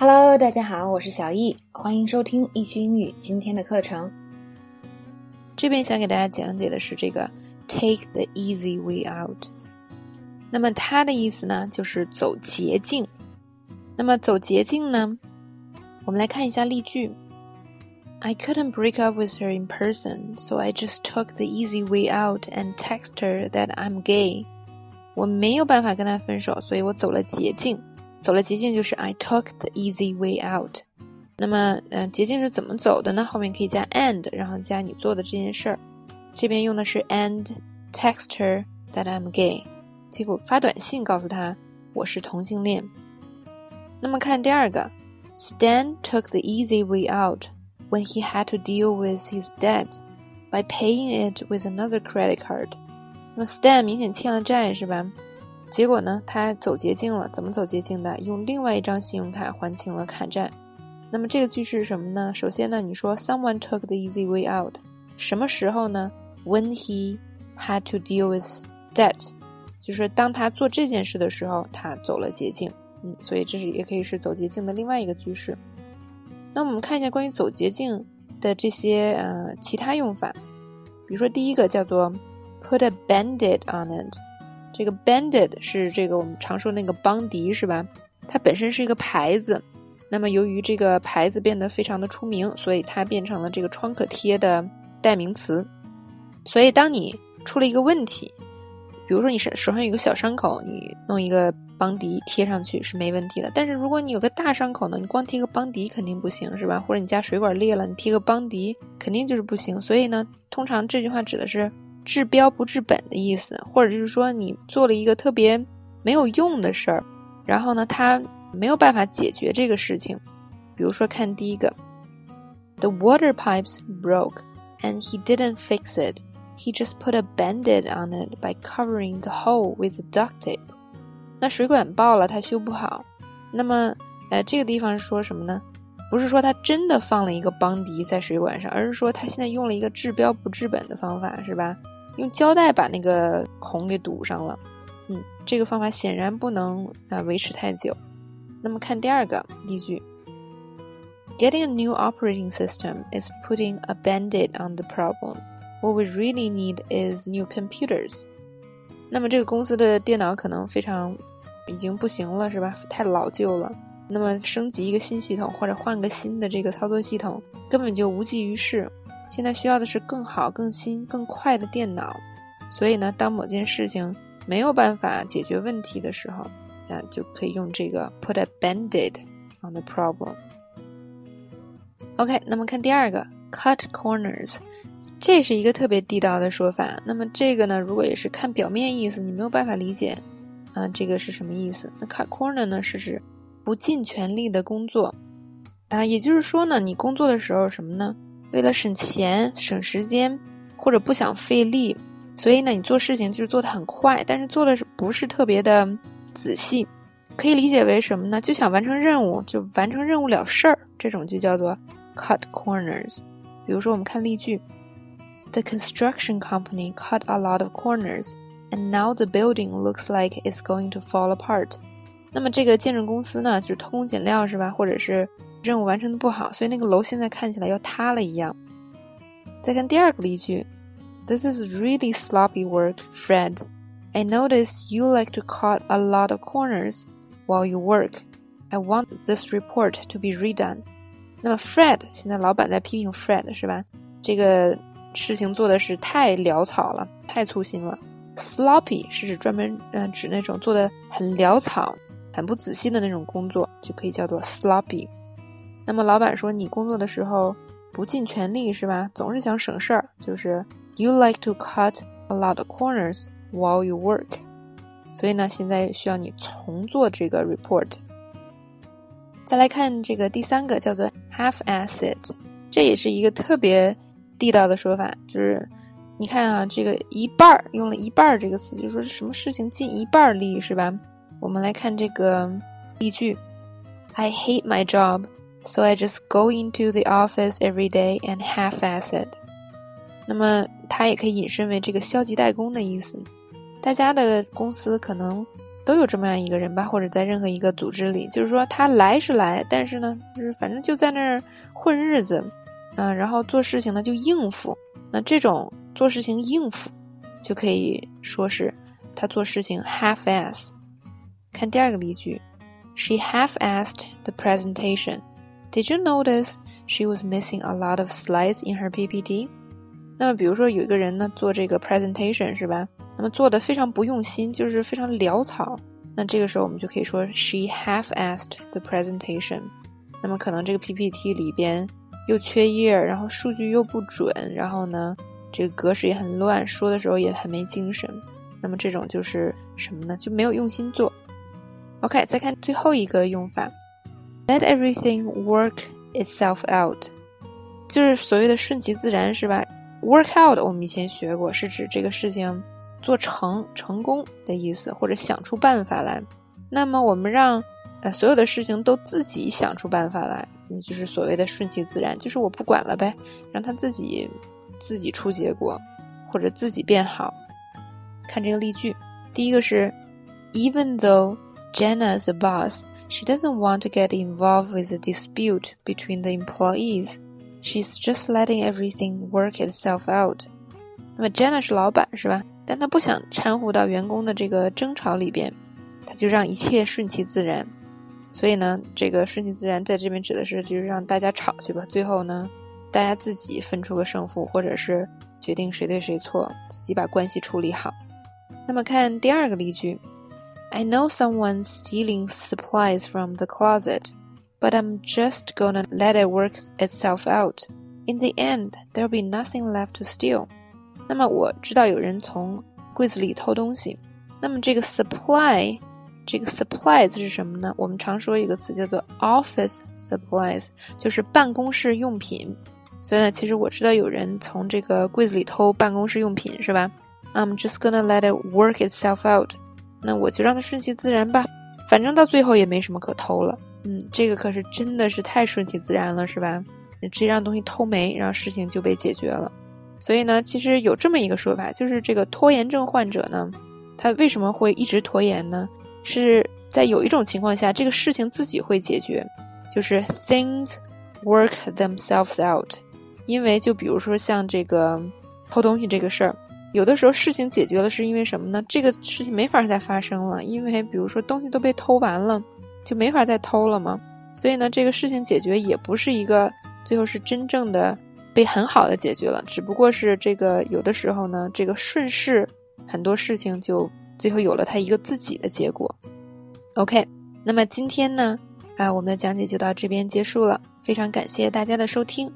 Hello，大家好，我是小易，欢迎收听易趣英语今天的课程。这边想给大家讲解的是这个 “take the easy way out”。那么它的意思呢，就是走捷径。那么走捷径呢，我们来看一下例句：I couldn't break up with her in person, so I just took the easy way out and texted her that I'm gay。我没有办法跟她分手，所以我走了捷径。走了捷径就是 I took the easy way out。那么，呃，捷径是怎么走的呢？后面可以加 and，然后加你做的这件事儿。这边用的是 and text her that I'm gay，结果发短信告诉他我是同性恋。那么看第二个，Stan took the easy way out when he had to deal with his debt by paying it with another credit card。那么 Stan 明显欠了债是吧？ 结果呢，他走捷径了。怎么走捷径的？用另外一张信用卡还清了卡债。那么这个句式是什么呢？首先呢，你说 someone took the easy way out，什么时候呢？When he had to deal with debt，就是当他做这件事的时候，他走了捷径。嗯，所以这是也可以是走捷径的另外一个句式。那我们看一下关于走捷径的这些呃其他用法，比如说第一个叫做 put a band-aid on it。这个 banded 是这个我们常说那个邦迪是吧？它本身是一个牌子，那么由于这个牌子变得非常的出名，所以它变成了这个创可贴的代名词。所以当你出了一个问题，比如说你手手上有个小伤口，你弄一个邦迪贴上去是没问题的。但是如果你有个大伤口呢，你光贴个邦迪肯定不行是吧？或者你家水管裂了，你贴个邦迪肯定就是不行。所以呢，通常这句话指的是。治标不治本的意思，或者就是说你做了一个特别没有用的事儿，然后呢，他没有办法解决这个事情。比如说，看第一个，The water pipes broke and he didn't fix it. He just put a band-aid on it by covering the hole with duct tape. 那水管爆了，他修不好。那么，呃，这个地方说什么呢？不是说他真的放了一个邦迪在水管上，而是说他现在用了一个治标不治本的方法，是吧？用胶带把那个孔给堵上了，嗯，这个方法显然不能啊维持太久。那么看第二个例句：Getting a new operating system is putting a band-aid on the problem. What we really need is new computers. 那么这个公司的电脑可能非常已经不行了，是吧？太老旧了。那么升级一个新系统或者换个新的这个操作系统根本就无济于事。现在需要的是更好、更新、更快的电脑，所以呢，当某件事情没有办法解决问题的时候，啊，就可以用这个 put a band-aid on the problem。OK，那么看第二个 cut corners，这是一个特别地道的说法。那么这个呢，如果也是看表面意思，你没有办法理解啊，这个是什么意思？那 cut corner 呢，是指不尽全力的工作啊，也就是说呢，你工作的时候什么呢？为了省钱、省时间，或者不想费力，所以呢，你做事情就是做的很快，但是做的是不是特别的仔细？可以理解为什么呢？就想完成任务，就完成任务了事儿，这种就叫做 cut corners。比如说，我们看例句：The construction company cut a lot of corners, and now the building looks like it's going to fall apart。那么这个建筑公司呢，就是偷工减料是吧？或者是？任务完成的不好，所以那个楼现在看起来要塌了一样。再看第二个例句，This is really sloppy work, Fred. I notice you like to cut a lot of corners while you work. I want this report to be redone. 那么 Fred 现在老板在批评 Fred 是吧？这个事情做的是太潦草了，太粗心了。Sloppy 是指专门嗯指那种做的很潦草、很不仔细的那种工作，就可以叫做 sloppy。那么老板说你工作的时候不尽全力是吧？总是想省事儿，就是 you like to cut a lot of corners while you work。所以呢，现在需要你重做这个 report。再来看这个第三个叫做 half-assed，这也是一个特别地道的说法，就是你看啊，这个一半儿用了一半儿这个词，就说是什么事情尽一半力是吧？我们来看这个例句：I hate my job。So I just go into the office every day and half-ass it。那么它也可以引申为这个消极怠工的意思。大家的公司可能都有这么样一个人吧，或者在任何一个组织里，就是说他来是来，但是呢，就是反正就在那儿混日子，嗯，然后做事情呢就应付。那这种做事情应付，就可以说是他做事情 half-ass。看第二个例句，She half-assed the presentation. Did you notice she was missing a lot of slides in her PPT? 那么，比如说有一个人呢做这个 presentation 是吧？那么做的非常不用心，就是非常潦草。那这个时候我们就可以说 she half-assed the presentation。那么可能这个 PPT 里边又缺页，然后数据又不准，然后呢这个格式也很乱，说的时候也很没精神。那么这种就是什么呢？就没有用心做。OK，再看最后一个用法，let everything work itself out，就是所谓的顺其自然，是吧？Work out，我们以前学过，是指这个事情做成、成功的意思，或者想出办法来。那么我们让呃所有的事情都自己想出办法来，嗯，就是所谓的顺其自然，就是我不管了呗，让他自己自己出结果，或者自己变好。看这个例句，第一个是，Even though Jenna is a boss, she doesn't want to get involved with a dispute between the employees. She's just letting everything work itself out。那么 Jenna 是老板是吧？但她不想掺和到员工的这个争吵里边，她就让一切顺其自然。所以呢，这个顺其自然在这边指的是就是让大家吵去吧，最后呢，大家自己分出个胜负，或者是决定谁对谁错，自己把关系处理好。那么看第二个例句 ：I know someone stealing supplies from the closet。but I'm just gonna let it work itself out. In the end, there'll be nothing left to steal. 那么我知道有人从柜子里偷东西。那么这个 supply，这个 supplies 是什么呢？我们常说一个词叫做 office supplies，就是办公室用品。所以呢，其实我知道有人从这个柜子里偷办公室用品，是吧？I'm just gonna let it work itself out。 那我就让它顺其自然吧，反正到最后也没什么可偷了。嗯，这个可是真的是太顺其自然了，是吧？直接让东西偷没，然后事情就被解决了。所以呢，其实有这么一个说法，就是这个拖延症患者呢，他为什么会一直拖延呢？是在有一种情况下，这个事情自己会解决，就是 things work themselves out。因为就比如说像这个偷东西这个事儿，有的时候事情解决了，是因为什么呢？这个事情没法再发生了，因为比如说东西都被偷完了。就没法再偷了嘛？所以呢，这个事情解决也不是一个最后是真正的被很好的解决了，只不过是这个有的时候呢，这个顺势很多事情就最后有了它一个自己的结果。OK，那么今天呢，啊，我们的讲解就到这边结束了，非常感谢大家的收听。